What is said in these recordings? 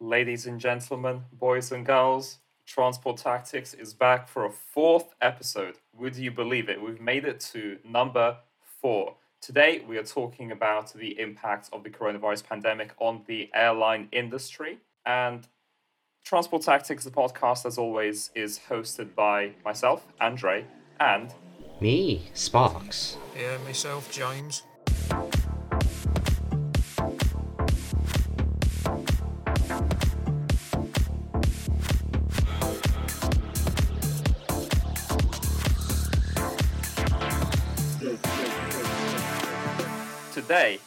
Ladies and gentlemen, boys and girls, Transport Tactics is back for a fourth episode. Would you believe it? We've made it to number four. Today, we are talking about the impact of the coronavirus pandemic on the airline industry. And Transport Tactics, the podcast, as always, is hosted by myself, Andre, and Me, Sparks. Yeah, myself, James. Today,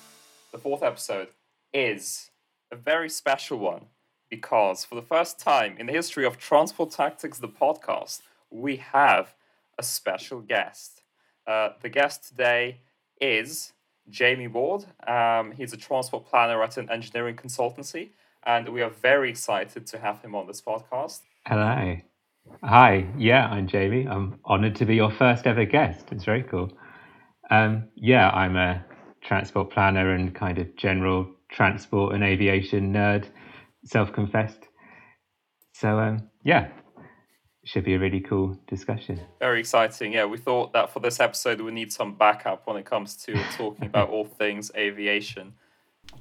the fourth episode, is a very special one because for the first time in the history of Transport Tactics, the podcast, we have a special guest. Uh, the guest today is Jamie Ward. Um, he's a transport planner at an engineering consultancy, and we are very excited to have him on this podcast. Hello. Hi. Yeah, I'm Jamie. I'm honoured to be your first ever guest. It's very cool. Um, yeah, I'm a transport planner and kind of general transport and aviation nerd, self-confessed. So um, yeah, should be a really cool discussion. Very exciting. Yeah, we thought that for this episode we need some backup when it comes to talking about all things aviation.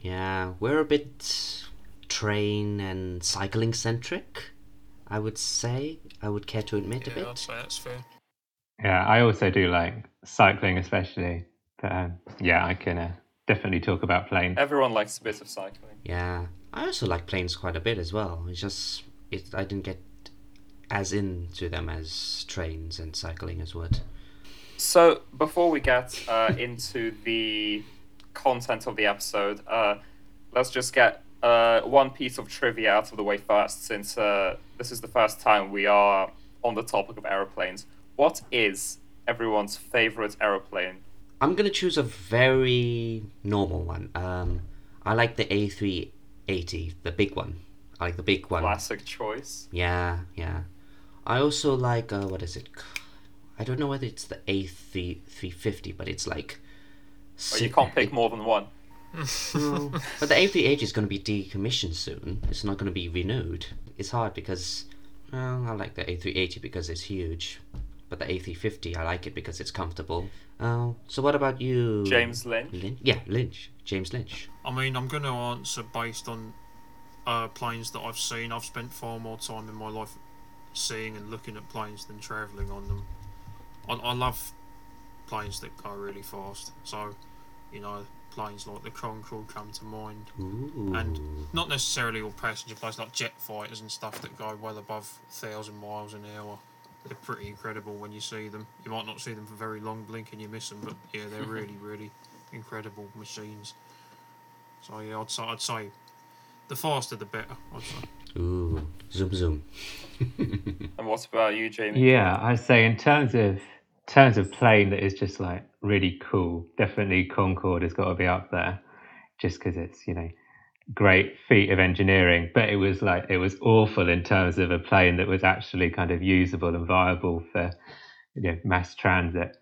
Yeah, we're a bit train and cycling centric, I would say. I would care to admit a Yeah, I'd bit. say that's fair. Yeah, I also do like cycling, especially. But um, yeah, I can uh, definitely talk about planes. Everyone likes a bit of cycling. Yeah, I also like planes quite a bit as well. It's just it, I didn't get as into them as trains and cycling as would. So before we get uh, into the content of the episode, uh, let's just get uh, one piece of trivia out of the way first, since uh, this is the first time we are on the topic of aeroplanes. What is everyone's favorite aeroplane? I'm gonna choose a very normal one. Um, I like the A380, the big one. I like the big one. Classic choice. Yeah, yeah. I also like uh, what is it? I don't know whether it's the A3 350, but it's like. But you can't pick more than one. No, but the A380 is going to be decommissioned soon. It's not going to be renewed. It's hard because, well, I like the A380 because it's huge, but the A350 I like it because it's comfortable. Uh, so what about you, James Lynch. Lynch? Yeah, Lynch. James Lynch. I mean, I'm going to answer based on uh, planes that I've seen. I've spent far more time in my life seeing and looking at planes than travelling on them. I, I love planes that go really fast. So, you know, planes like the Concorde come to mind. Ooh. And not necessarily all passenger planes like jet fighters and stuff that go well above 1,000 miles an hour. They're pretty incredible when you see them. You might not see them for very long, blink and you miss them, but yeah, they're really, really incredible machines. So yeah, I'd say, I'd say the faster the better. I'd say. Ooh, zoom zoom. And what about you, Jamie? Yeah, I'd say in terms of terms of plane that is just like really cool, definitely Concorde has got to be up there, just because it's you know great feat of engineering. But it was like it was awful in terms of a plane that was actually kind of usable and viable for you know mass transit.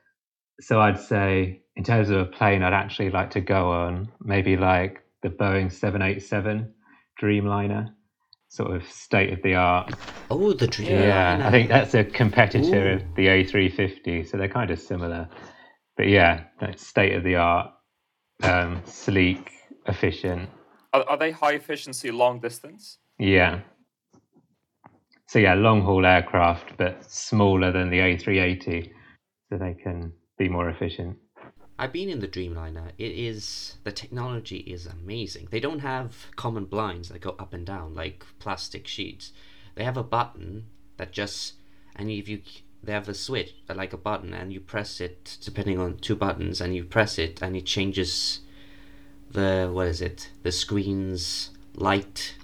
So I'd say in terms of a plane, I'd actually like to go on maybe like the Boeing 787 Dreamliner, sort of state of the art Oh, the dream. yeah, I think that's a competitor of the A350, so they're kind of similar. But yeah, that's state of the art, um, sleek, efficient. Are, are they high efficiency long distance? Yeah. So yeah, long haul aircraft, but smaller than the A380, so they can be more efficient. I've been in the Dreamliner. It is the technology is amazing. They don't have common blinds that go up and down like plastic sheets. They have a button that just and if you they have a switch like a button and you press it depending on two buttons and you press it and it changes the what is it the screen's light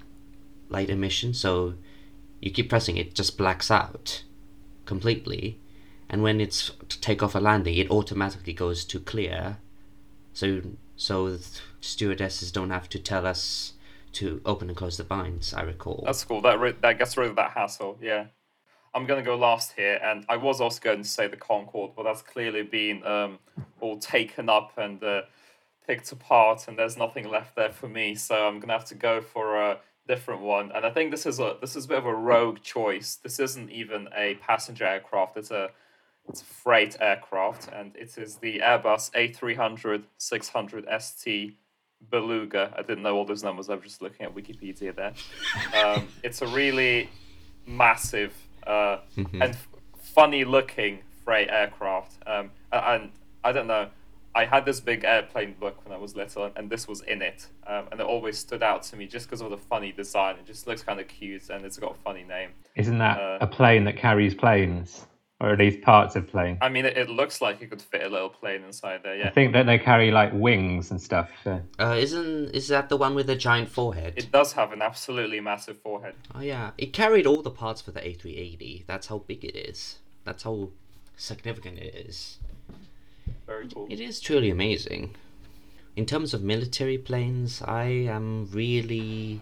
light emission so you keep pressing it just blacks out completely and when it's to take off a landing, it automatically goes to clear. So so stewardesses don't have to tell us to open and close the blinds. I recall. That's cool. That ri- that gets rid of that hassle. Yeah. I'm gonna go last here, and I was also going to say the Concorde, but that's clearly been um, all taken up and uh, picked apart, and there's nothing left there for me. So I'm gonna have to go for a different one, and I think this is a this is a bit of a rogue choice. This isn't even a passenger aircraft; it's a it's a freight aircraft, and it is the Airbus A300 600 ST Beluga. I didn't know all those numbers. I was just looking at Wikipedia there. Um, it's a really massive uh, Mhm. and f- funny looking freight aircraft. Um, a- and I don't know. I had this big airplane book when I was little, and this was in it, um, and it always stood out to me just because of the funny design. It just looks kind of cute, and it's got a funny name. Isn't that Uh, a plane that carries planes, or at least parts of planes? I mean, it, it looks like you could fit a little plane inside there. I think that they carry like wings and stuff. So. Uh, isn't is that the one with the giant forehead? it does have an absolutely massive forehead. Oh yeah, it carried all the parts for the A380. That's how big it is. That's how significant it is. Very cool. It is truly amazing. In terms of military planes, I am really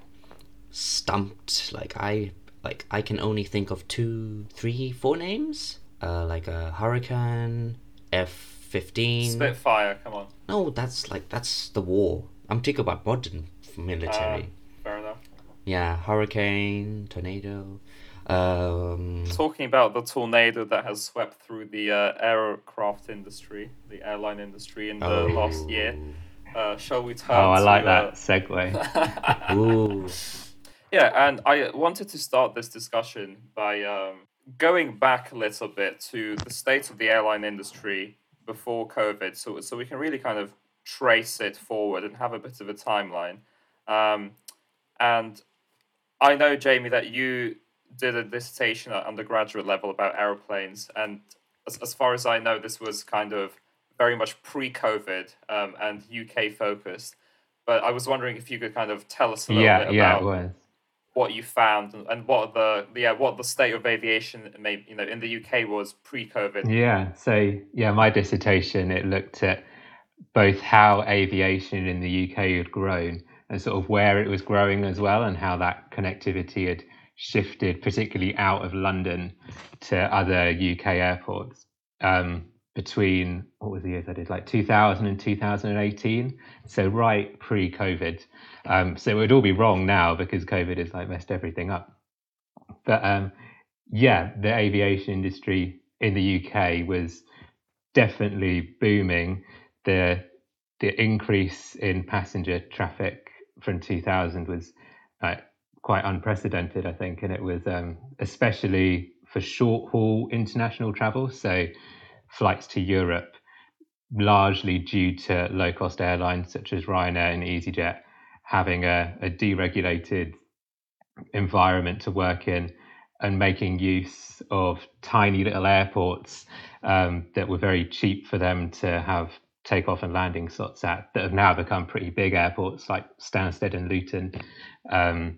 stumped. Like I like I can only think of two, three, four names. Uh, like a Hurricane, F fifteen. Spitfire, come on. No, that's like that's the war. I'm talking about modern military. Uh, fair enough. yeah, Hurricane, Tornado. Um, Talking about the tornado that has swept through the uh, aircraft industry, the airline industry in the Oh. last year, uh, shall we turn Oh, I to, like uh, that segue. ooh. Yeah, and I wanted to start this discussion by um, going back a little bit to the state of the airline industry before COVID, so so we can really kind of trace it forward and have a bit of a timeline. Um, and I know, Jamie, that you did a dissertation at undergraduate level about aeroplanes, and as, as far as I know, this was kind of very much pre-COVID um, and UK focused. But I was wondering if you could kind of tell us a little yeah, bit yeah, about what you found and, and what the yeah what the state of aviation maybe you know in the UK was pre-COVID. Yeah, so yeah, my dissertation it looked at both how aviation in the UK had grown and sort of where it was growing as well, and how that connectivity had shifted, particularly out of London to other UK airports. Um, between what was the years I did like 2000 and 2018, so right pre-COVID. Um, so it would all be wrong now because COVID has like messed everything up. But um, yeah, the aviation industry in the UK was definitely booming. The the increase in passenger traffic from 2000 was uh, quite unprecedented, I think, and it was um, especially for short haul international travel, so flights to Europe, largely due to low cost airlines such as Ryanair and EasyJet having a, a deregulated environment to work in and making use of tiny little airports um, that were very cheap for them to have takeoff and landing slots at that have now become pretty big airports like Stansted and Luton. Um,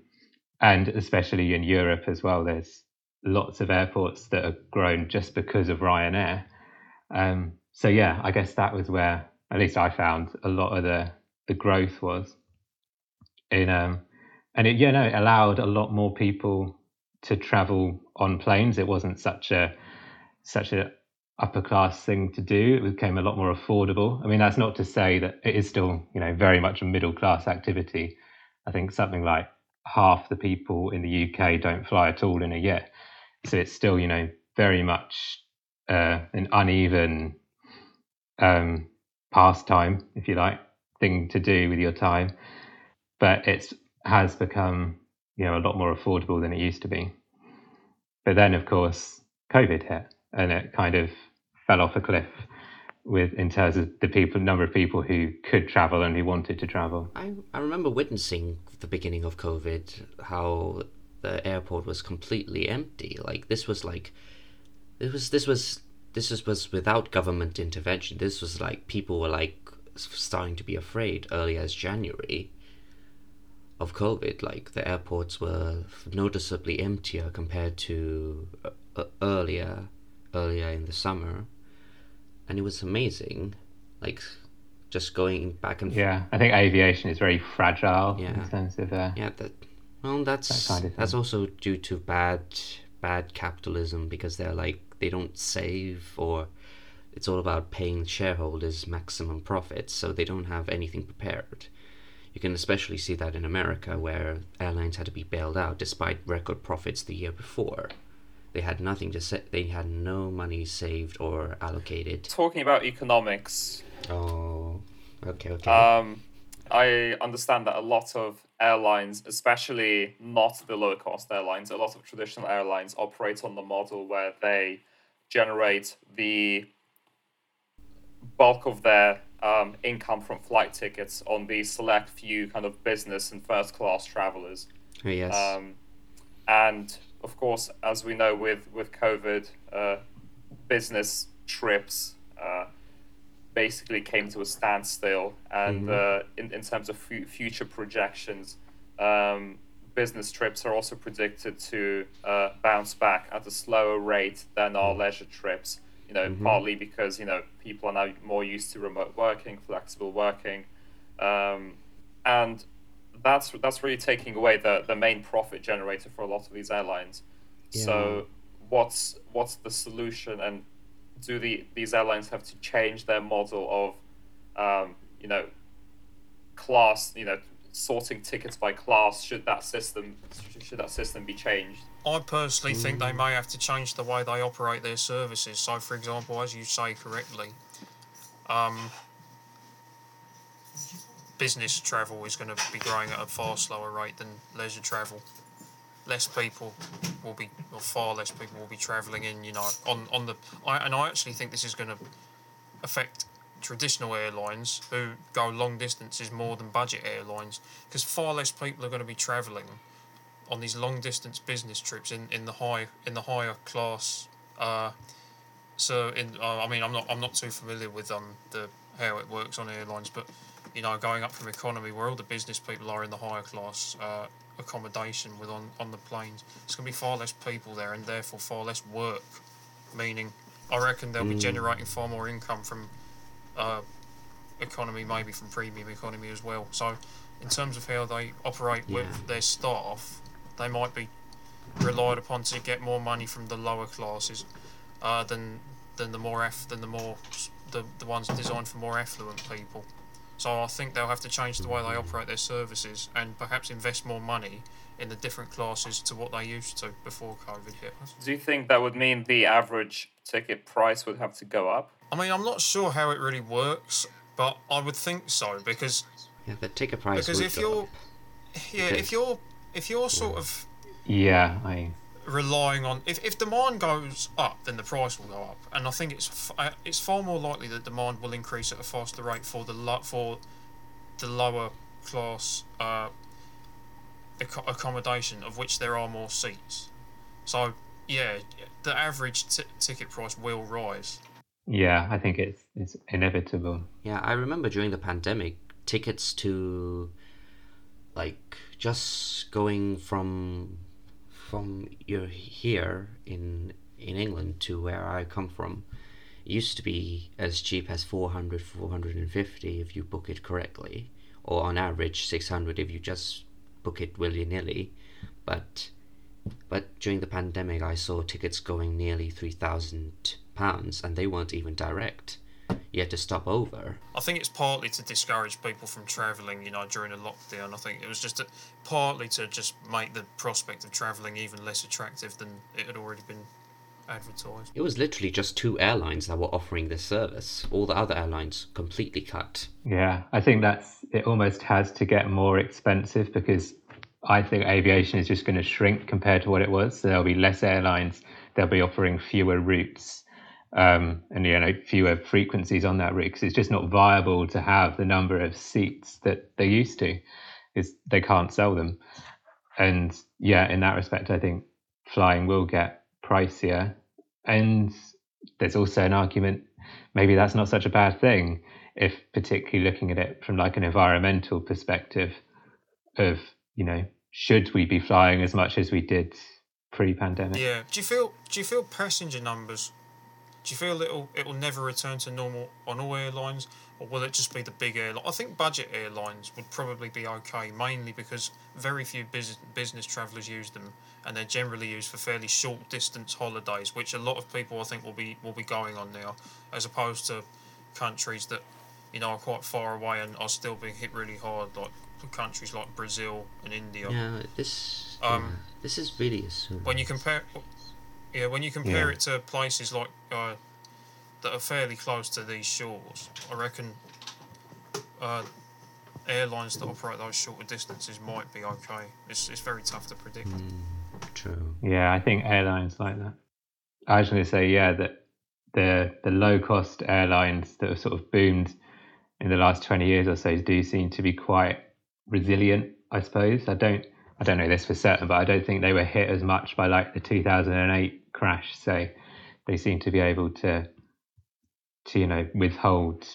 and especially in Europe as well, there's lots of airports that have grown just because of Ryanair. Um, so yeah, I guess that was where at least I found a lot of the the growth was. In um and it you know it allowed a lot more people to travel on planes. It wasn't such a such a upper class thing to do. It became a lot more affordable. I mean that's not to say that it is still you know very much a middle class activity. I think something like half the people in the uk don't fly at all in a year. So it's still you know very much uh, an uneven um, pastime if you like thing to do with your time. But it has become you know a lot more affordable than it used to be. But then of course covid hit and it kind of fell off a cliff with in terms of the people number of people who could travel and who wanted to travel I, I remember witnessing the beginning of COVID, how the airport was completely empty. Like this was like, this was this was this was, was without government intervention. This was like people were like starting to be afraid early as January of COVID. Like the airports were noticeably emptier compared to uh, earlier earlier in the summer, and it was amazing. Like just going back and yeah i think aviation is very fragile Yeah. in terms of uh, Yeah, that well, that's That kind of that's also due to bad bad capitalism because they're like they don't save or it's all about paying shareholders maximum profits, so they don't have anything prepared. You can especially see that in America, where airlines had to be bailed out despite record profits the year before. They had nothing to say. They had no money saved or allocated. Talking about economics, Oh, okay, okay. um, I understand that a lot of airlines, especially not the low cost airlines, a lot of traditional airlines operate on the model where they generate the bulk of their um, income from flight tickets on the select few kind of business and first class travelers. Yes. Um, and of course, as we know with with COVID, uh, business trips uh, basically came to a standstill. And uh, in in terms of fu- future projections, um, business trips are also predicted to uh, bounce back at a slower rate than our leisure trips. You know, partly because you know people are now more used to remote working, flexible working, um, and that's that's really taking away the, the main profit generator for a lot of these airlines. So what's what's the solution and do the these airlines have to change their model of um, you know class you know sorting tickets by class should that system should that system be changed I personally think they may have to change the way they operate their services. So, for example, as you say correctly, um, business travel is going to be growing at a far slower rate than leisure travel. Less people will be, or far less people will be travelling in. You know, on on the. I, and I actually think this is going to affect traditional airlines who go long distances more than budget airlines because far less people are going to be travelling on these long distance business trips in, in the high in the higher class. Uh, so in uh, I mean I'm not I'm not too familiar with um the how it works on airlines, but you know going up from economy where all the business people are in the higher class uh, accommodation with on on the planes, it's going to be far less people there and therefore far less work. Meaning, I reckon they'll be generating far more income from uh, economy, maybe from premium economy as well. So, in terms of how they operate Yeah. with their staff, they might be relied upon to get more money from the lower classes uh, than than the more aff- than the more the, the ones designed for more affluent people. So I think they'll have to change the way they operate their services and perhaps invest more money in the different classes to what they used to before COVID hit. Do you think that would mean the average ticket price would have to go up? I mean, I'm not sure how it really works, but I would think so because yeah, the ticket price because would if go you're up. yeah Because- if you're if you're sort of Yeah, I relying on if, if demand goes up then the price will go up. And i think it's f- uh, it's far more likely that demand will increase at a faster rate for the lo- for the lower class uh, acco- accommodation of which there are more seats. So yeah the average t- ticket price will rise. Yeah, I think it's it's inevitable. Yeah, I remember during the pandemic, tickets to like just going from from your here in in England to where I come from used to be as cheap as 400 450 if you book it correctly or on average 600 if you just book it willy-nilly. But but during the pandemic I saw tickets going nearly 3000 pounds and they weren't even direct you had to stop over I think it's partly to discourage people from travelling, you know, during a lockdown. I think it was just a, partly to just make the prospect of travelling even less attractive than it had already been advertised. It was literally just two airlines that were offering this service. All the other airlines completely cut. Yeah, I think that's it. Almost has to get more expensive because I think aviation is just going to shrink compared to what it was. So there'll be less airlines. They'll be offering fewer routes. Um, and you know fewer frequencies on that route because it's just not viable to have the number of seats that they used to, because they can't sell them. And yeah, in that respect, I think flying will get pricier. And there's also an argument maybe that's not such a bad thing if particularly looking at it from like an environmental perspective of you know should we be flying as much as we did pre-pandemic Yeah. Do you feel? Do you feel passenger numbers? Do you feel it'll it'll never return to normal on all airlines, or will it just be the big airline? I think budget airlines would probably be okay, mainly because very few business business travellers use them, and they're generally used for fairly short distance holidays, which a lot of people I think will be will be going on now, as opposed to countries that you know, are quite far away and are still being hit really hard, like countries like Brazil and India. Yeah, this Um, yeah, this is really assumed. When you compare, yeah, when you compare Yeah. it to places like uh, that are fairly close to these shores, I reckon uh, airlines that operate those shorter distances might be okay. It's it's very tough to predict. Mm, true. Yeah, I think airlines like that. I was going to say, yeah, that the the low cost airlines that have sort of boomed in the last twenty years or so do seem to be quite resilient. I suppose I don't I don't know this for certain, but I don't think they were hit as much by like the two thousand and eight crash. So they seem to be able to to you know withhold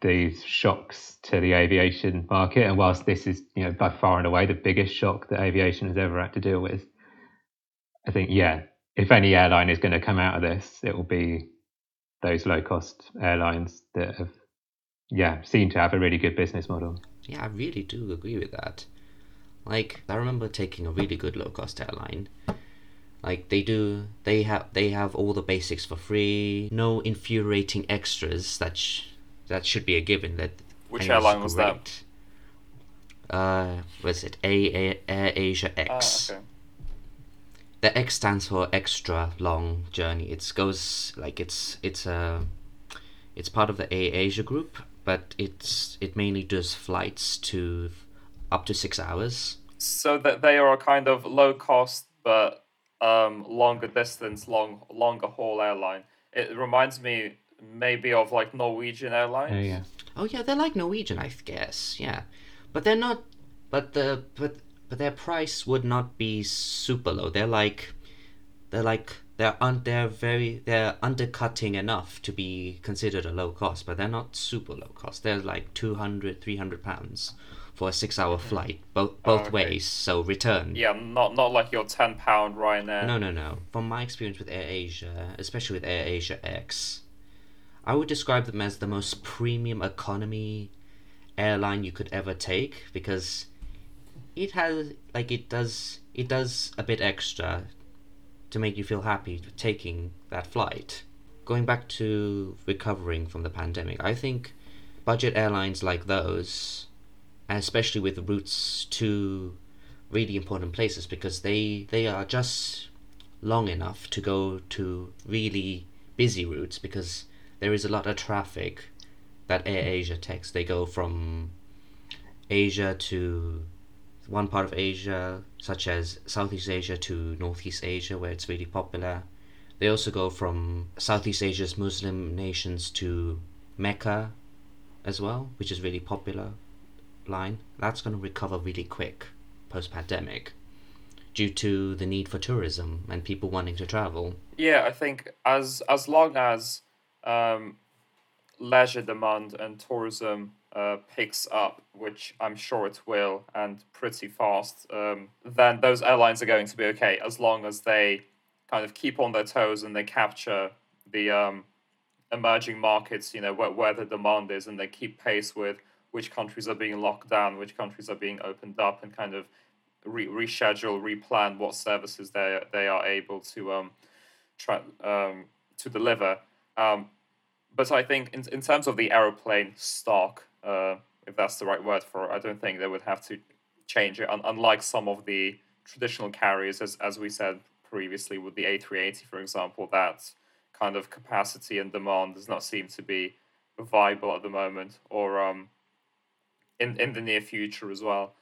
these shocks to the aviation market. And whilst this is you know by far and away the biggest shock that aviation has ever had to deal with, I think yeah, if any airline is going to come out of this, it will be those low cost airlines that have yeah seem to have a really good business model. Yeah, I really do agree with that. Like, I remember taking a really good low cost airline. Like they do, they have they have all the basics for free. No infuriating extras. That sh- that should be a given. That Which I think is airline was that? Uh, was it A, A Air Asia X? Ah, okay. The X stands for extra long journey. It goes like it's it's a it's part of the A Asia group, but it's it mainly does flights to up to six hours. So that they are a kind of low cost but um, longer distance, long longer haul airline. It reminds me maybe of like Norwegian Airlines. Oh yeah. Oh yeah, they're like Norwegian, I guess. Yeah, but they're not. But the but but their price would not be super low. They're like they're like they're un, they're very they're undercutting enough to be considered a low cost, but they're not super low cost. They're like 200 300 pounds for a six hour mm. flight, both both okay. ways. So return. Yeah, not not like your ten pound Ryanair. No, no, no. From my experience with Air Asia, especially with Air Asia X, I would describe them as the most premium economy airline you could ever take because it has like it does it does a bit extra to make you feel happy taking that flight. Going back to recovering from the pandemic, I think budget airlines like those, especially with routes to really important places because they they are just long enough to go to really busy routes because there is a lot of traffic that Air Asia takes. They go from Asia to one part of Asia, such as Southeast Asia to Northeast Asia, where it's really popular. They also go from Southeast Asia's Muslim nations to Mecca as well, which is really popular line. That's going to recover really quick post pandemic due to the need for tourism and people wanting to travel. Yeah, I think as as long as um, leisure demand and tourism uh, picks up, which I'm sure it will, and pretty fast, um, then those airlines are going to be okay as long as they kind of keep on their toes and they capture the um, emerging markets, you know, where, where the demand is, and they keep pace with which countries are being locked down, which countries are being opened up, and kind of re- reschedule, replan what services they they are able to um, try um, to deliver. Um, but I think in, in terms of the aeroplane stock, uh, if that's the right word for it, I don't think they would have to change it. Un- unlike some of the traditional carriers, as as we said previously with the A380, for example, that kind of capacity and demand does not seem to be viable at the moment, or um, in in the near future as well.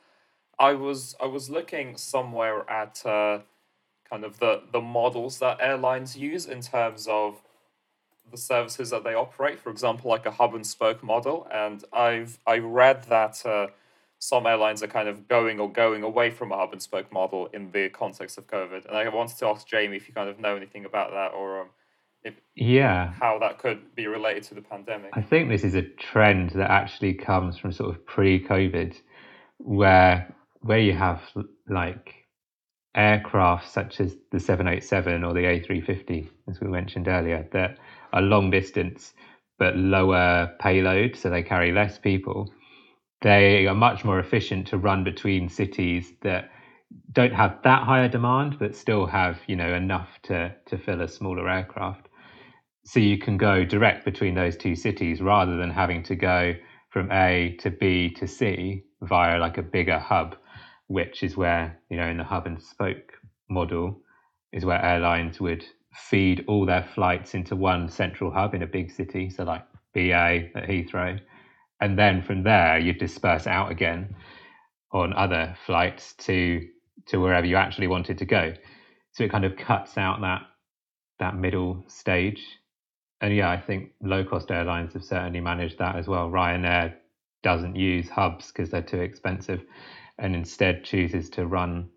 I was I was looking somewhere at uh, kind of the the models that airlines use in terms of the services that they operate. For example, like a hub and spoke model, and I've I read that uh, some airlines are kind of going or going away from a hub and spoke model in the context of COVID. And I wanted to ask Jamie if you kind of know anything about that or um, Yeah, how that could be related to the pandemic. I think this is a trend that actually comes from sort of pre-COVID, where where you have like aircraft such as the 787 or the A350, as we mentioned earlier, that are long distance but lower payload, so they carry less people. They are much more efficient to run between cities that don't have that higher demand, but still have you know enough to to fill a smaller aircraft. So you can go direct between those two cities rather than having to go from A to B to C via like a bigger hub, which is where, you know, in the hub and spoke model is where airlines would feed all their flights into one central hub in a big city, so like BA at Heathrow. And then from there you'd disperse out again on other flights to to wherever you actually wanted to go. So it kind of cuts out that that middle stage and yeah, I think low cost airlines have certainly managed that as well. Ryanair doesn't use hubs because they're too expensive and instead chooses to run,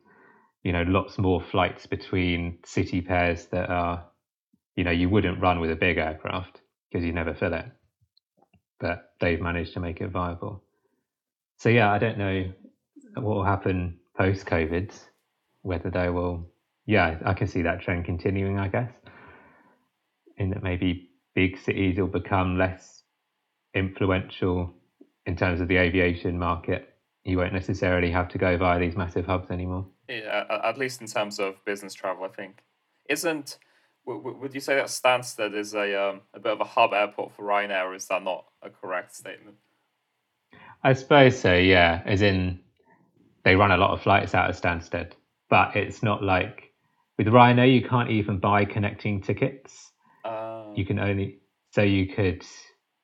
you know, lots more flights between city pairs that are, you know, you wouldn't run with a big aircraft because you never fill it. But they've managed to make it viable. So yeah, I don't know what will happen post COVID, whether they will yeah, I can see that trend continuing, I guess. In that maybe big cities will become less influential in terms of the aviation market. You won't necessarily have to go via these massive hubs anymore. Yeah, at least in terms of business travel, I think. Isn't would you say that Stansted is a um, a bit of a hub airport for Ryanair, or is that not a correct statement? I suppose so. Yeah, as in they run a lot of flights out of Stansted, but it's not like with Ryanair you can't even buy connecting tickets. You can only so you could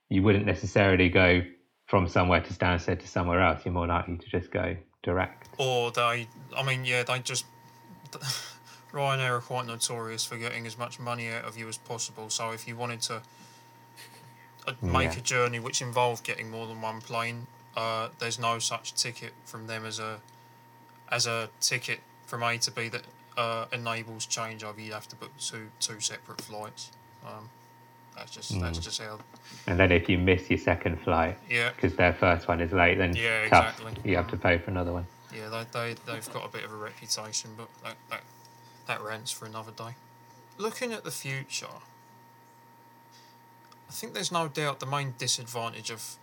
you wouldn't necessarily go from somewhere to Stansted to somewhere else. You're more likely to just go direct. Or they, I mean, yeah, they just Ryanair are quite notorious for getting as much money out of you as possible. So if you wanted to uh, make Yeah. a journey which involved getting more than one plane, uh, there's no such ticket from them as a as a ticket from A to B that uh, enables changeover. you'd have to book two two separate flights. Um, that's just that's Mm. just how. And then if you miss your second flight Yeah, because their first one is late, then Yeah, tough. exactly. You have to pay for another one. yeah, they they they've got a bit of a reputation, but that that that rants for another day. Looking at the future, I think there's no doubt the main disadvantage of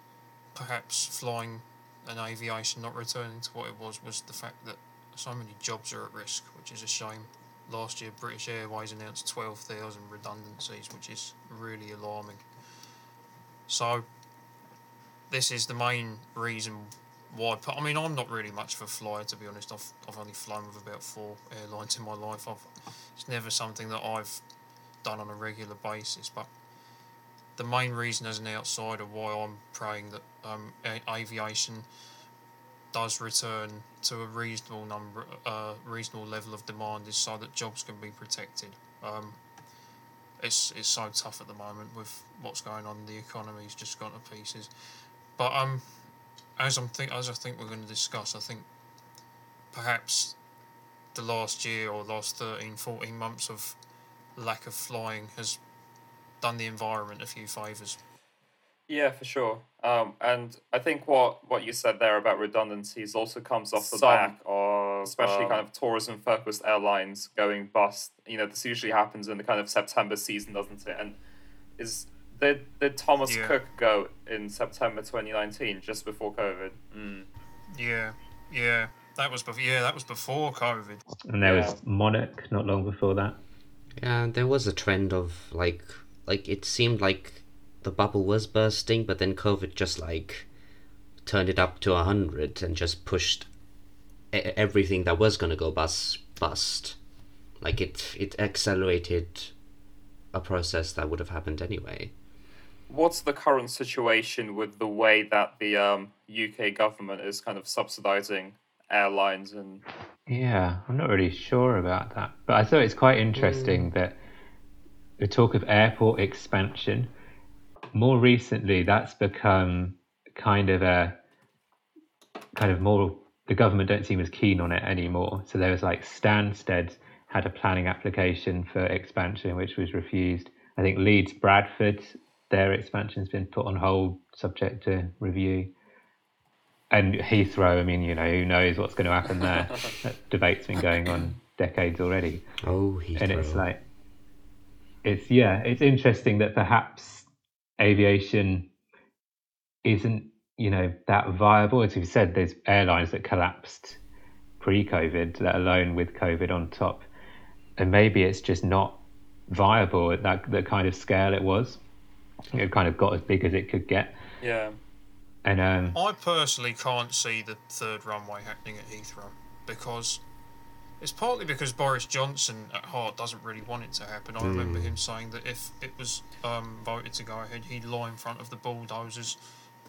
perhaps flying and aviation not returning to what it was was the fact that so many jobs are at risk, which is a shame. Last year, British Airways announced 12,000 redundancies, which is really alarming. So, this is the main reason why. I mean, I'm not really much of a flyer, to be honest. I've, I've only flown with about four airlines in my life. I've, it's never something that I've done on a regular basis, but the main reason as an outsider why I'm praying that um, aviation does return to a reasonable number, uh, reasonable level of demand is so that jobs can be protected. Um, it's it's so tough at the moment with what's going on. The economy's just gone to pieces. But um, as I'm think as I think we're going to discuss, I think perhaps the last year or last 13, 14 months of lack of flying has done the environment a few favours. Yeah, for sure. Um, and I think what, what you said there about redundancies also comes off the Some back of especially um, kind of tourism focused airlines going bust. You know, this usually happens in the kind of September season, doesn't it? And is did did Thomas Yeah. Cook go in September twenty nineteen, just before COVID? Mm. Yeah, yeah, that was before. Yeah, that was before COVID. And there Yeah. was Monarch not long before that. Yeah, there was a trend of like like it seemed like the bubble was bursting, but then COVID just like turned it up to a hundred and just pushed e- everything that was gonna go bust bust. Like it it accelerated a process that would have happened anyway. What's the current situation with the way that the um, UK government is kind of subsidizing airlines and Yeah, I'm not really sure about that. But I thought it's quite interesting that the talk of airport expansion, more recently, that's become kind of a kind of more, the government don't seem as keen on it anymore. So there was like Stansted had a planning application for expansion, which was refused. I think Leeds Bradford, their expansion's been put on hold, subject to review. And Heathrow, I mean, you know, who knows what's going to happen there? that debate's been going on decades already. Oh, Heathrow. And it's like, it's, yeah, it's interesting that perhaps aviation isn't, you know, that viable. As we've said, there's airlines that collapsed pre COVID, let alone with COVID on top. And maybe it's just not viable at that the kind of scale it was. It kind of got as big as it could get. Yeah. And um, I personally can't see the third runway happening at Heathrow because it's partly because Boris Johnson at heart doesn't really want it to happen. I remember him saying that if it was um, voted to go ahead, he'd lie in front of the bulldozers,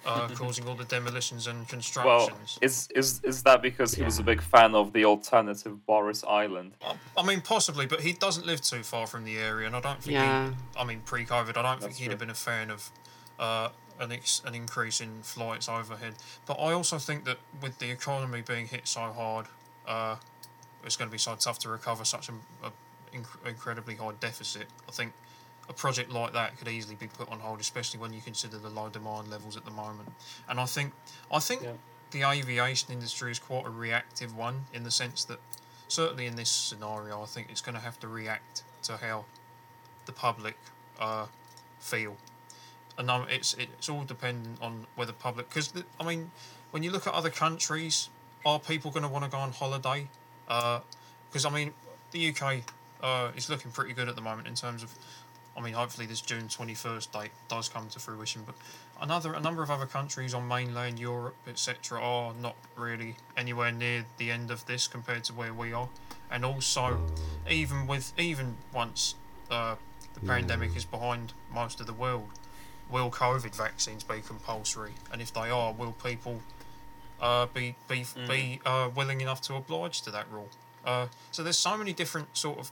uh, causing all the demolitions and constructions. Well, constructions. is is is that because he was a big fan of the alternative Boris Island? I- I mean, possibly, but he doesn't live too far from the area, and I don't think. Yeah. He, I mean, pre-COVID, I don't think That's he'd true. have been a fan of uh, an ex- an increase in flights overhead. But I also think that with the economy being hit so hard, uh, it's going to be so tough to recover such a, a inc- incredibly high deficit. I think a project like that could easily be put on hold, especially when you consider the low demand levels at the moment. And I think, I think Yeah. the aviation industry is quite a reactive one in the sense that certainly in this scenario, I think it's going to have to react to how the public uh, feel. And um, it's it's all dependent on whether public because I mean, when you look at other countries, are people going to want to go on holiday? Because I mean, the UK uh, is looking pretty good at the moment in terms of. I mean, hopefully this June twenty first date does come to fruition, but another a number of other countries on mainland Europe, etc., are not really anywhere near the end of this compared to where we are, and also even with even once uh, the pandemic is behind most of the world, will COVID vaccines be compulsory? And if they are, will people uh, be be be uh, willing enough to oblige to that rule? Uh, so there's so many different sort of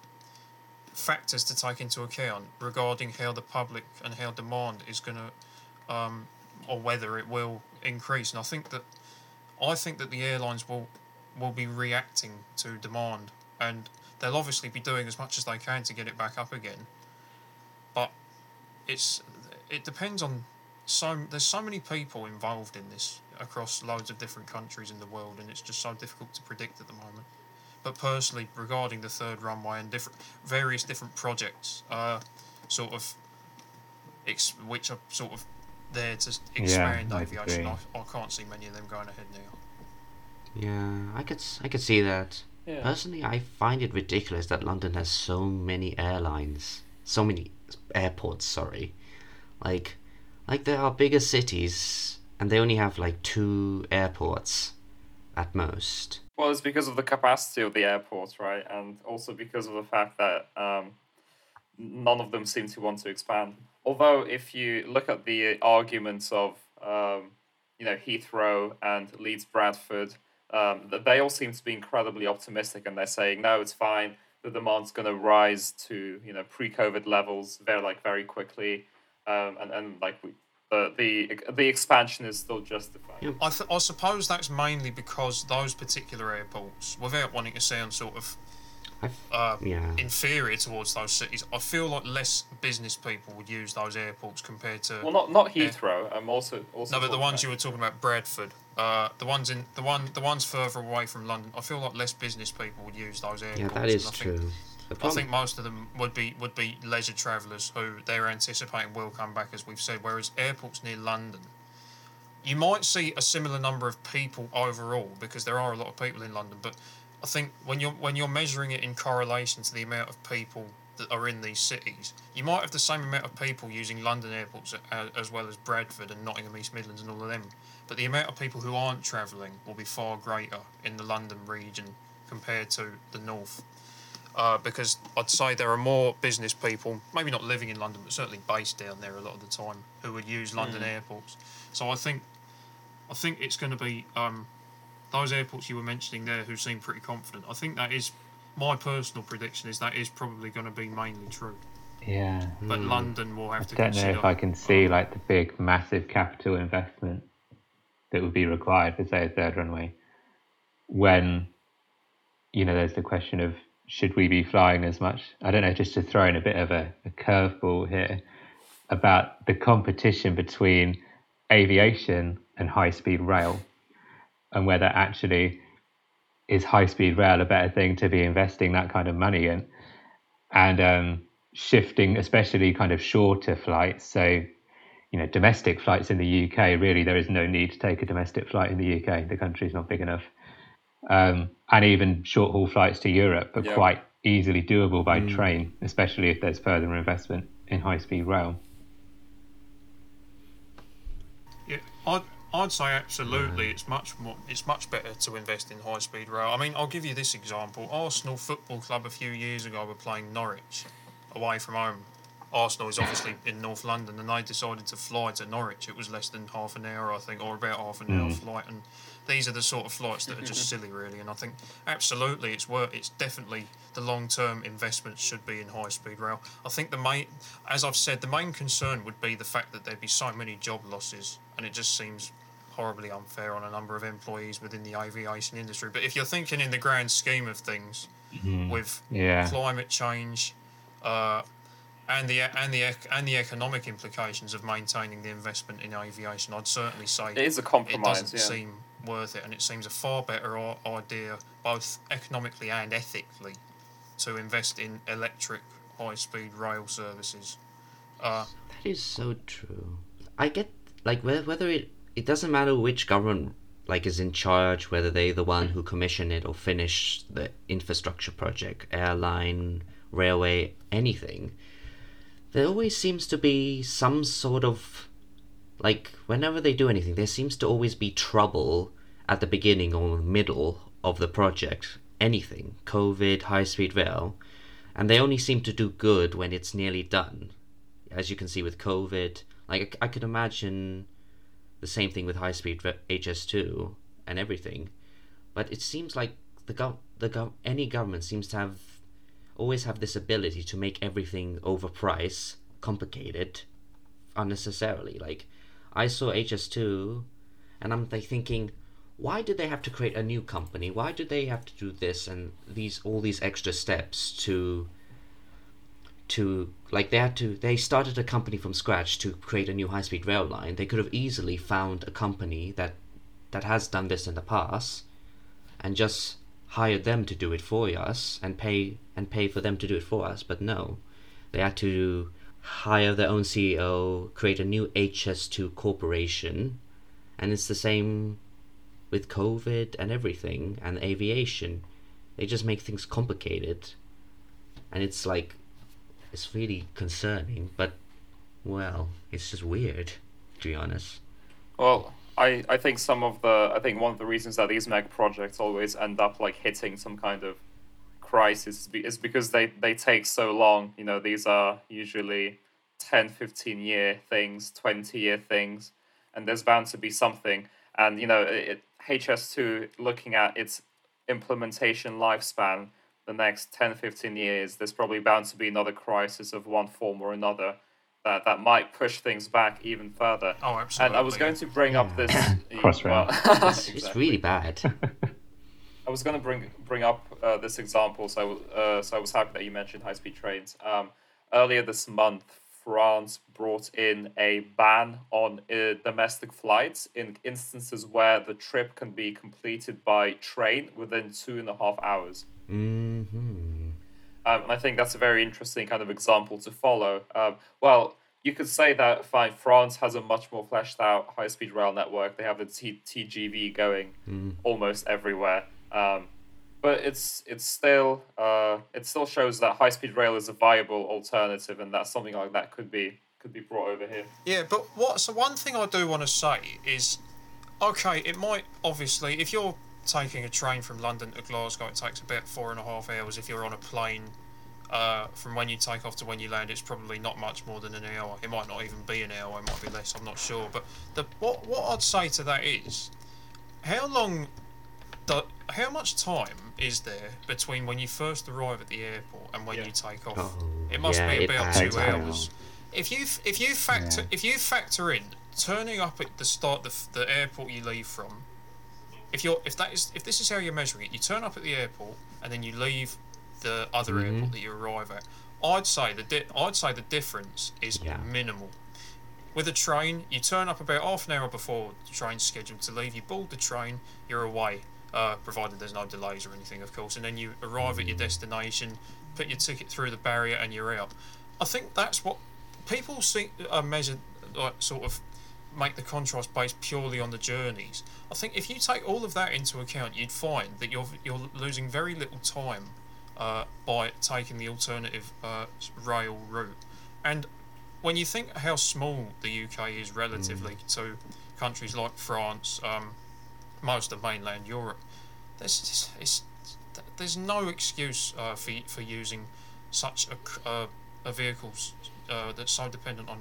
factors to take into account regarding how the public and how demand is going to, um, or whether it will increase. And I think that I think that the airlines will will be reacting to demand, and they'll obviously be doing as much as they can to get it back up again. But it's it depends on so there's so many people involved in this across loads of different countries in the world, and it's just so difficult to predict at the moment. But personally, regarding the third runway and different various different projects, uh, sort of, ex- which are sort of there to expand I aviation. I, I can't see many of them going ahead now. Yeah, I could s- I could see that. Yeah. Personally, I find it ridiculous that London has so many airlines, so many airports. Sorry, like, like there are bigger cities and they only have like two airports, at most. Well, it's because of the capacity of the airports, right? And also because of the fact that um, none of them seem to want to expand. Although, if you look at the arguments of, um, you know, Heathrow and Leeds Bradford, um, they all seem to be incredibly optimistic, and they're saying, no, it's fine. The demand's going to rise to, you know, pre-COVID levels very, like, very quickly, um, and and like we, the the the expansion is still justified. Yeah. I, th- I suppose that's mainly because those particular airports, without wanting to sound sort of uh, yeah. inferior towards those cities, I feel like less business people would use those airports compared to. Well, not not Heathrow. I'm also also. no, but the ones about- you were talking about, Bradford, uh, the ones in the one the ones further away from London, I feel like less business people would use those airports. Yeah, that and think- true. I think most of them would be would be leisure travellers who they're anticipating will come back, as we've said. Whereas airports near London, you might see a similar number of people overall because there are a lot of people in London. But I think when you're when you're measuring it in correlation to the amount of people that are in these cities, you might have the same amount of people using London airports as, as well as Bradford and Nottingham, East Midlands, and all of them. But the amount of people who aren't travelling will be far greater in the London region compared to the north uh, because I'd say there are more business people, maybe not living in London, but certainly based down there a lot of the time, who would use London airports. So I think, I think it's going to be um, those airports you were mentioning there, who seem pretty confident. I think that is my personal prediction is that is probably going to be mainly true. yeah, But London will have I to don't know if I can see like the big, massive capital investment that would be required for, say, a third runway. When, you know, there's the question of should we be flying as much? I don't know, just to throw in a bit of a, a curveball here about the competition between aviation and high speed rail and whether actually is high speed rail a better thing to be investing that kind of money in and um, shifting especially kind of shorter flights. So you know domestic flights in the UK really there is no need to take a domestic flight in the UK the country's not big enough um, and even short haul flights to Europe are Yeah. quite easily doable by Mm. train, especially if there's further investment in high speed rail. Yeah, I'd, I'd say absolutely. It's much more. It's much better to invest in high speed rail. I mean, I'll give you this example. Arsenal Football Club a few years ago were playing Norwich, away from home. Arsenal is obviously in North London, and they decided to fly to Norwich. It was less than half an hour, I think, or about half an hour flight. And these are the sort of flights that are just silly, really. And I think absolutely, it's worth. It's definitely the long term investment should be in high speed rail. I think the main, as I've said, the main concern would be the fact that there'd be so many job losses, and it just seems horribly unfair on a number of employees within the aviation industry. But if you're thinking in the grand scheme of things, with Yeah. climate change, uh, and the and the and the economic implications of maintaining the investment in aviation, I'd certainly say It is a compromise. it doesn't yeah. seem worth it, and it seems a far better idea, both economically and ethically, to invest in electric high-speed rail services. Uh, That is so true. I get like whether it it doesn't matter which government like is in charge, whether they're the one who commission it or finish the infrastructure project, airline, railway, anything. There always seems to be some sort of like whenever they do anything, there seems to always be trouble at the beginning or middle of the project. Anything, COVID, high speed rail, and they only seem to do good when it's nearly done as you can see with COVID. Like I, could imagine the same thing with high speed HS2 and everything, but it seems like the gov the gov any government seems to have always have this ability to make everything overpriced, complicated, unnecessarily. Like I saw HS2, and I'm like thinking. Why did they have to create a new company? Why did they have to do this and these all these extra steps to to like they had to they started a company from scratch to create a new high speed rail line. They could have easily found a company that that has done this in the past and just hired them to do it for us and pay and pay for them to do it for us. But no. They had to hire their own CEO, create a new HS2 corporation, and it's the same with COVID and everything and aviation. They just make things complicated. And it's like it's really concerning, but well, it's just weird, to be honest. Well, I, I think some of the I think one of the reasons that these mega projects always end up like hitting some kind of crisis is because they, they take so long. You know, these are usually 10, 15 year things, 20 year things, and there's bound to be something. And, you know, it, HS2, looking at its implementation lifespan, the next 10, 15 years, there's probably bound to be another crisis of one form or another that, that might push things back even further. oh, absolutely. And I was going to bring up this. Crossrail. well, It's, it's really bad. I was going to bring bring up uh, this example, so uh, so I was happy that you mentioned high speed trains. Um, earlier this month, France brought in a ban on uh, domestic flights in instances where the trip can be completed by train within two and a half hours. hmm Um, and I think that's a very interesting kind of example to follow. Um, well, you could say that fine, France has a much more fleshed out high speed rail network. They have the T- TGV going almost everywhere. Um, but it's it's still uh, it still shows that high speed rail is a viable alternative, and that something like that could be could be brought over here. Yeah, but what? So one thing I do want to say is, okay, it might obviously if you're taking a train from London to Glasgow, it takes about four and a half hours. If you're on a plane, uh, from when you take off to when you land, it's probably not much more than an hour. It might not even be an hour. It might be less. I'm not sure. But the what what I'd say to that is, how long, do, how much time is there between when you first arrive at the airport and when Yeah. you take off? Oh, it must yeah, be about two hours. If you if you factor Yeah. if you factor in turning up at the start the, the airport you leave from, if you're if that is if this is how you're measuring it, you turn up at the airport and then you leave the other Mm-hmm. airport that you arrive at. I'd say the di- I'd say the difference is Yeah. minimal. With a train, you turn up about half an hour before the train's scheduled to leave. You board the train, you're away, uh, provided there's no delays or anything, of course. And then you arrive Mm. at your destination, put your ticket through the barrier, and you're out. I think that's what people see uh, measure, like sort of make the contrast based purely on the journeys. I think if you take all of that into account, you'd find that you're you're losing very little time uh, by taking the alternative uh, rail route. And when you think how small the UK is relatively Mm. to countries like France, um, most of mainland Europe, there's it's, there's no excuse uh, for for using such a uh, a vehicle uh, that's so dependent on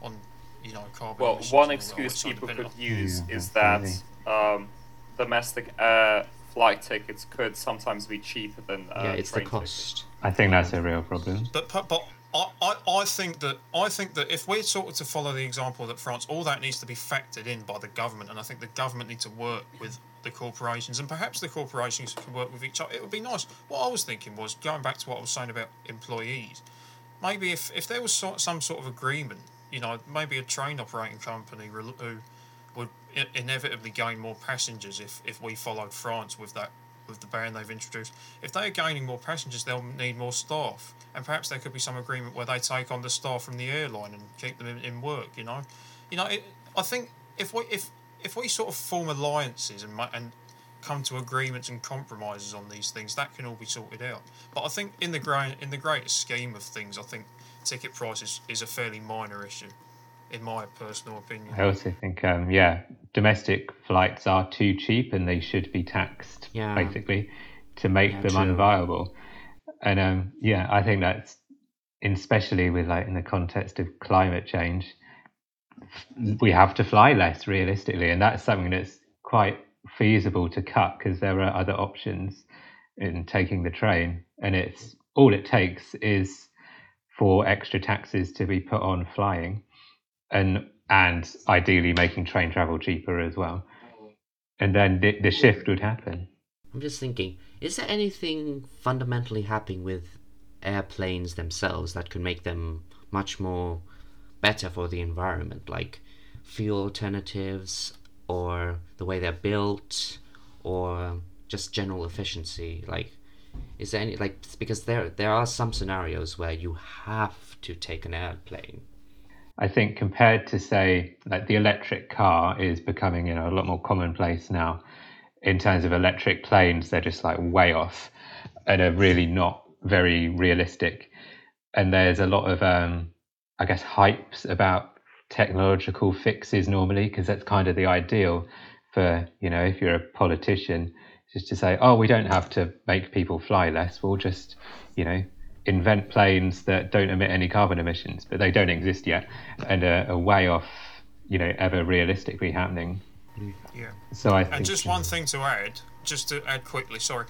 on you know carbon. Well, emissions one and all that, excuse people could dependent use Yeah, is that um, domestic air flight tickets could sometimes be cheaper than uh, yeah, it's the train tickets. cost. I think that's a real problem. But but, but I, I, I think that I think that if we're sort of to follow the example that France, all that needs to be factored in by the government, and I think the government need to work with the corporations, and perhaps the corporations can work with each other. It would be nice. What I was thinking was going back to what I was saying about employees. Maybe if, if there was so, some sort of agreement, you know, maybe a train operating company who would inevitably gain more passengers if, if we followed France with that with the ban they've introduced. If they are gaining more passengers, they'll need more staff, and perhaps there could be some agreement where they take on the staff from the airline and keep them in, in work. You know, you know. It, I think if we if if we sort of form alliances and and come to agreements and compromises on these things, that can all be sorted out. But I think in the grand in the greater scheme of things, I think ticket prices is a fairly minor issue, in my personal opinion. I also think, um, yeah, domestic flights are too cheap and they should be taxed, Yeah. basically, to make Yeah, them true. unviable. And um, yeah, I think that's, especially with like in the context of climate change, we have to fly less realistically, and that's something that's quite feasible to cut because there are other options in taking the train, and it's all it takes is for extra taxes to be put on flying and and ideally making train travel cheaper as well. And then the, the shift would happen. I'm just thinking, is there anything fundamentally happening with airplanes themselves that could make them much more better for the environment, like fuel alternatives or the way they're built or just general efficiency? Like, is there any like because there there are some scenarios where you have to take an airplane. I think compared to say like the electric car is becoming you know a lot more commonplace now. In terms of electric planes, they're just like way off and are really not very realistic. And there's a lot of um, I guess hypes about technological fixes normally because that's kind of the ideal for you know if you're a politician just to say oh we don't have to make people fly less we'll just you know invent planes that don't emit any carbon emissions but they don't exist yet and are, are way off you know ever realistically happening Yeah. so i think And just one thing to add, just to add quickly, sorry.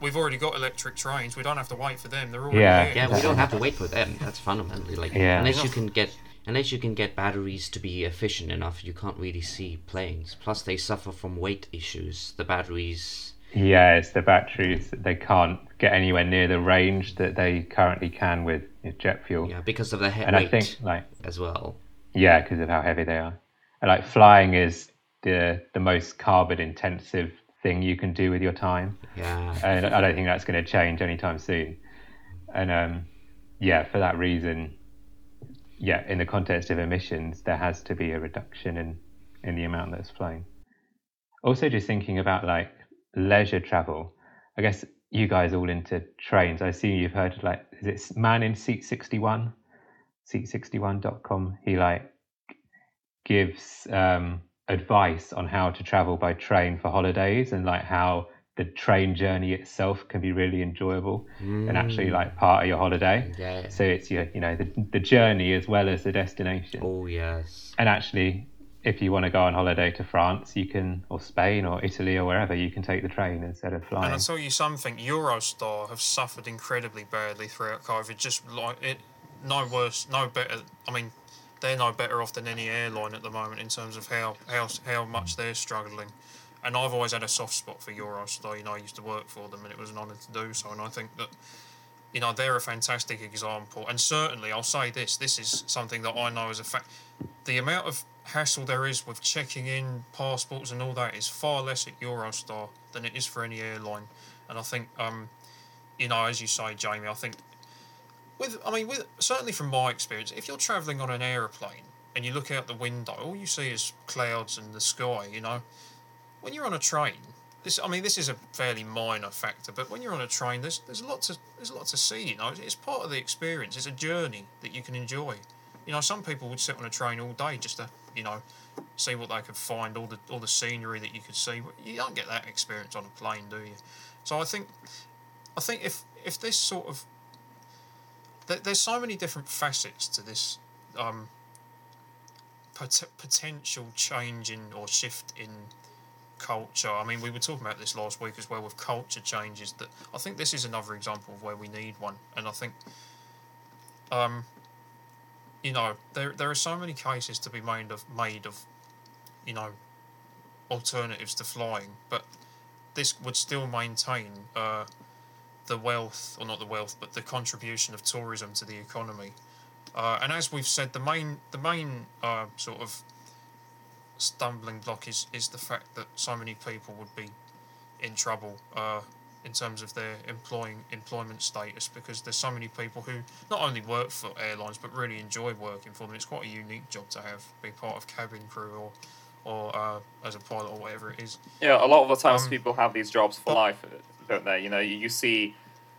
We've already got electric trains. We don't have to wait for them. They're already Yeah. there. Yeah, we don't have to wait for them. That's fundamentally like Yeah. unless you can get unless you can get batteries to be efficient enough, you can't really see planes. Plus, they suffer from weight issues. The batteries. yeah it's the batteries they can't get anywhere near the range that they currently can with jet fuel Yeah, because of the he- and i think like as well. Yeah, because of how heavy they are. And like flying is the the most carbon intensive thing you can do with your time, Yeah. and I don't think that's going to change anytime soon. And um, yeah, for that reason, yeah, in the context of emissions, there has to be a reduction in in the amount that's flying. Also, just thinking about like leisure travel, I guess you guys all into trains. I see you've heard of like is it Man in Seat Sixty One, Seat61.com. He like gives um, advice on how to travel by train for holidays and like how the train journey itself can be really enjoyable and actually like part of your holiday. Mm. Yeah. So it's your you know the the journey as well as the destination. Oh yes. And actually, if you want to go on holiday to France, you can or Spain or Italy or wherever, you can take the train instead of flying. And flying. I'll tell you something, Eurostar have suffered incredibly badly throughout COVID. Just like it, no worse, no better. I mean, they're no better off than any airline at the moment in terms of how how how much they're struggling. And I've always had a soft spot for Eurostar. You know, I used to work for them, and it was an honour to do so. And I think that you know they're a fantastic example. And certainly, I'll say this: this is something that I know as a fact. The amount of hassle there is with checking in passports and all that is far less at Eurostar than it is for any airline. And I think, um, you know, as you say, Jamie, I think with, I mean, with certainly from my experience, if you're travelling on an aeroplane, and you look out the window, all you see is clouds and the sky. You know, when you're on a train, this I mean this is a fairly minor factor, but when you're on a train, there's there's a lot to there's a lot to see. You know, it's part of the experience. It's a journey that you can enjoy. You know, some people would sit on a train all day just to you know see what they could find, all the all the scenery that you could see. You don't get that experience on a plane, do you? So I think I think if if this sort of there, there's so many different facets to this um, pot- potential change in or shift in culture. I mean, we were talking about this last week as well with culture changes. That I think this is another example of where we need one, and I think, um, you know, there there are so many cases to be made of made of, you know, alternatives to flying, but this would still maintain uh, the wealth, or not the wealth, but the contribution of tourism to the economy. Uh, and as we've said, the main the main uh, sort of stumbling block is, is the fact that so many people would be in trouble uh, in terms of their employing employment status because there's so many people who not only work for airlines but really enjoy working for them. It's quite a unique job to have, be part of cabin crew or or uh, as a pilot or whatever it is. Yeah, a lot of the times Um, people have these jobs for but- life, don't they? You know, you, you see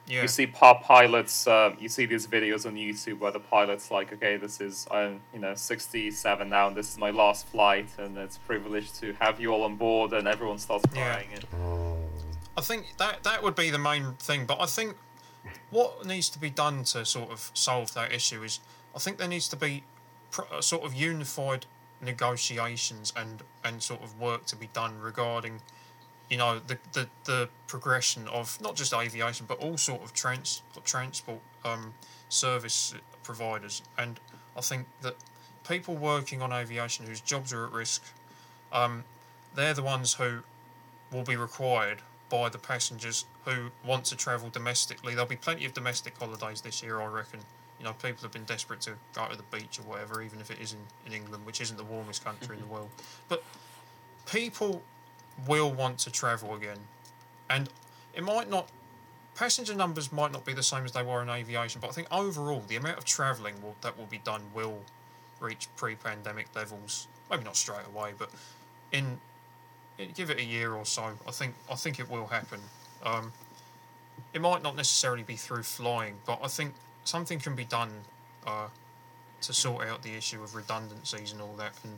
Yeah, you see par pilots. Um, you see these videos on YouTube where the pilot's like, "Okay, this is I'm you know 67 now, and this is my last flight, and it's a privilege to have you all on board." And everyone starts Yeah. crying. And, Oh. I think that that would be the main thing. But I think what needs to be done to sort of solve that issue is I think there needs to be pro- a sort of unified negotiations and and sort of work to be done regarding you know the the, the progression of not just aviation but all sort of trans transport um, service providers and I think that people working on aviation whose jobs are at risk um, they're the ones who will be required by the passengers who want to travel domestically. There'll be plenty of domestic holidays this year, I reckon. You know, people have been desperate to go to the beach or whatever, even if it is in, in England, which isn't the warmest country in the world. But people will want to travel again. And it might not, passenger numbers might not be the same as they were in aviation, but I think overall, the amount of travelling will, that will be done will reach pre pandemic levels. Maybe not straight away, but in yeah, give it a year or so. I think I think it will happen. Um, it might not necessarily be through flying, but I think something can be done uh, to sort out the issue of redundancies and all that. And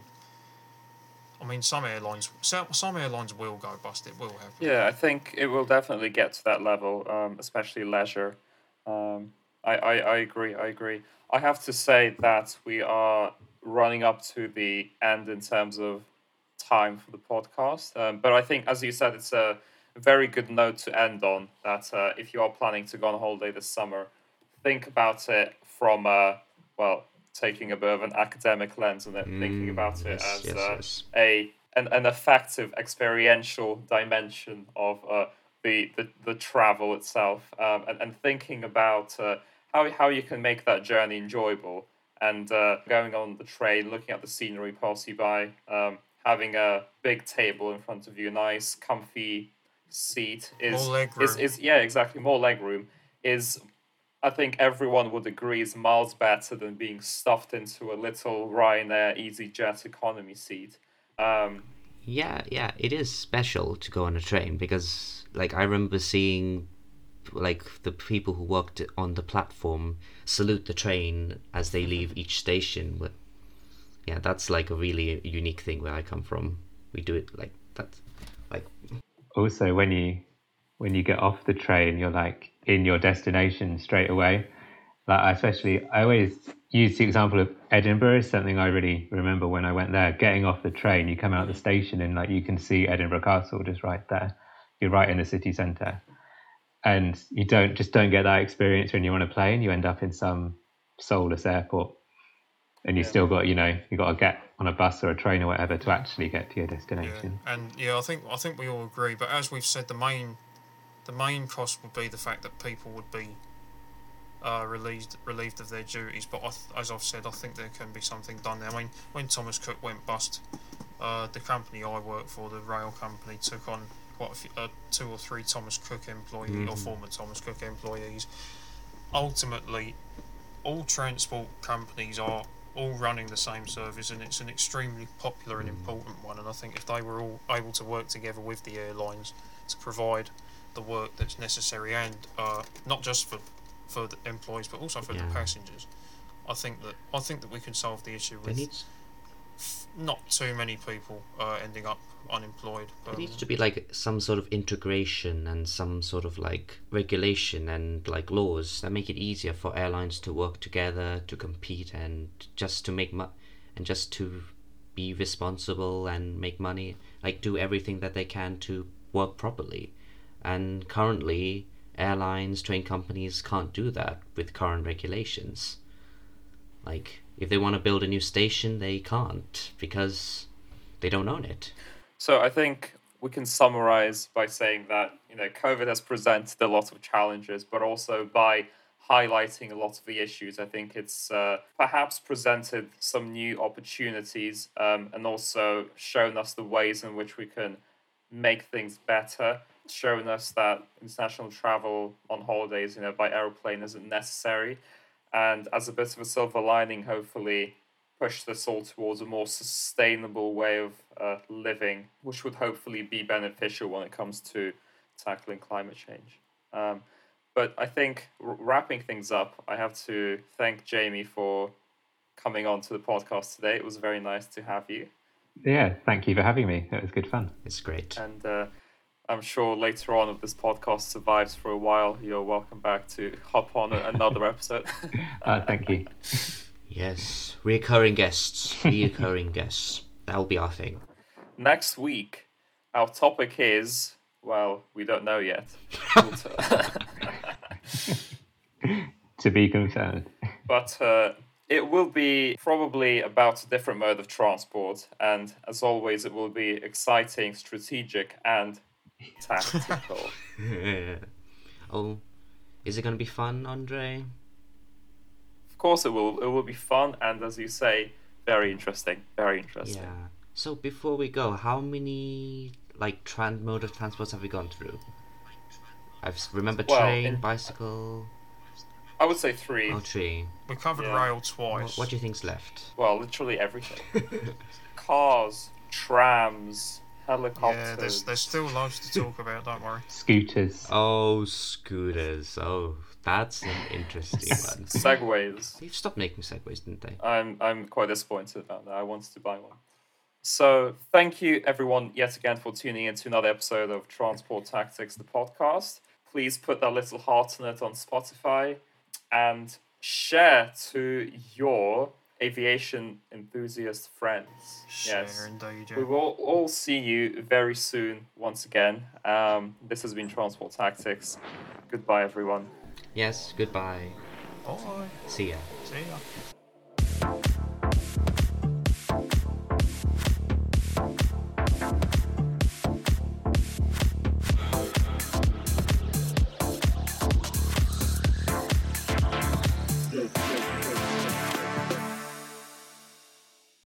I mean, some airlines, some, airlines will go bust. It will happen. yeah, I think it will definitely get to that level, um, especially leisure. Um, I, I, I agree. I agree. I have to say that we are running up to the end in terms of time for the podcast. Um, but I think, as you said, it's a very good note to end on. That uh, if you are planning to go on holiday this summer, think about it from uh, well, taking a bit of an academic lens it, thinking Mm, about it yes, as yes, uh, yes. a an, an effective experiential dimension of uh, the, the the travel itself, um, and, and thinking about uh, how how you can make that journey enjoyable. And uh, going on the train, looking at the scenery pass you by, um, having a big table in front of you, a nice comfy seat is More leg is, is yeah exactly more leg room is I think everyone would agree is miles better than being stuffed into a little Ryanair EasyJet economy seat. Um, Yeah, yeah, it is special to go on a train because, like, I remember seeing, like, the people who worked on the platform salute the train as they leave each station. But yeah, that's like a really unique thing where I come from. We do it like that, like also when you when you get off the train you're like in your destination straight away. Like I especially i always use the example of edinburgh is something i really remember when i went there getting off the train. You come out the station and like you can see edinburgh castle just right there. You're right in the city centre. And you don't just don't get that experience when you're on a plane. You end up in some soulless airport and you Yeah. still got you know you got to get on a bus or a train or whatever to actually get to your Yeah, destination. And yeah, I think I think we all agree. But as we've said, the main the main cost would be the fact that people would be uh, relieved relieved of their duties. But I th- as I've said, I think there can be something done there. I mean, when Thomas Cook went bust, uh, the company I work for, the rail company, took on quite a few, uh, two or three Thomas Cook employees or former Thomas Cook employees. Ultimately, all transport companies are all running the same service, and it's an extremely popular and important one. And I think if they were all able to work together with the airlines to provide the work that's necessary, and uh, not just for for the employees, but also for Yeah. the passengers, I think that I think that we can solve the issue with needs not too many people uh, ending up unemployed. there needs to be like some sort of integration and some sort of like regulation and like laws that make it easier for airlines to work together to compete and just to make mo- and just to be responsible and make money like do everything that they can to work properly and currently airlines train companies can't do that with current regulations like if they want to build a new station they can't because they don't own it So I think we can summarize by saying that you know COVID has presented a lot of challenges, but also by highlighting a lot of the issues, I think it's uh, perhaps presented some new opportunities um, and also shown us the ways in which we can make things better. Shown us that international travel on holidays, you know, by aeroplane isn't necessary, and as a bit of a silver lining, hopefully push this all towards a more sustainable way of uh, living, which would hopefully be beneficial when it comes to tackling climate change. Um, but I think r- wrapping things up, I have to thank Jamie for coming on to the podcast today. It was very nice to have you. Yeah, thank you for having me. It was good fun. it's great And uh, I'm sure later on, if this podcast survives for a while, you're welcome back to hop on another episode. Uh, thank you. Yes, recurring guests, recurring guests. That'll be our thing. Next week, our topic is well, we don't know yet. To be confirmed. but uh, it will be probably about a different mode of transport, and as always, it will be exciting, strategic, and tactical. oh, is it gonna be fun, Andre? of course, it will. It will be fun, and as you say, very interesting. Very interesting. Yeah. So before we go, how many like tran mode of transports have we gone through? I remember Well, train, in- bicycle, I would say three. oh tree. We covered Yeah. rail What, twice. what do you think's left? Well, literally everything. Cars, trams, helicopters. yeah, there's there's still loads to talk about. Don't worry. Scooters. Oh, scooters. Oh, that's an interesting one. Segways. They've stopped making segways, didn't they? I'm I'm quite disappointed about that. I wanted to buy one. So thank you everyone yet again for tuning in to another episode of Transport Tactics, the podcast. Please put that little heart in it on Spotify and share to your aviation enthusiast friends. Yes. Indeed, yeah. We will all see you very soon once again. Um, this has been Transport Tactics. Goodbye, everyone. Yes. Goodbye. Bye. See ya. See ya.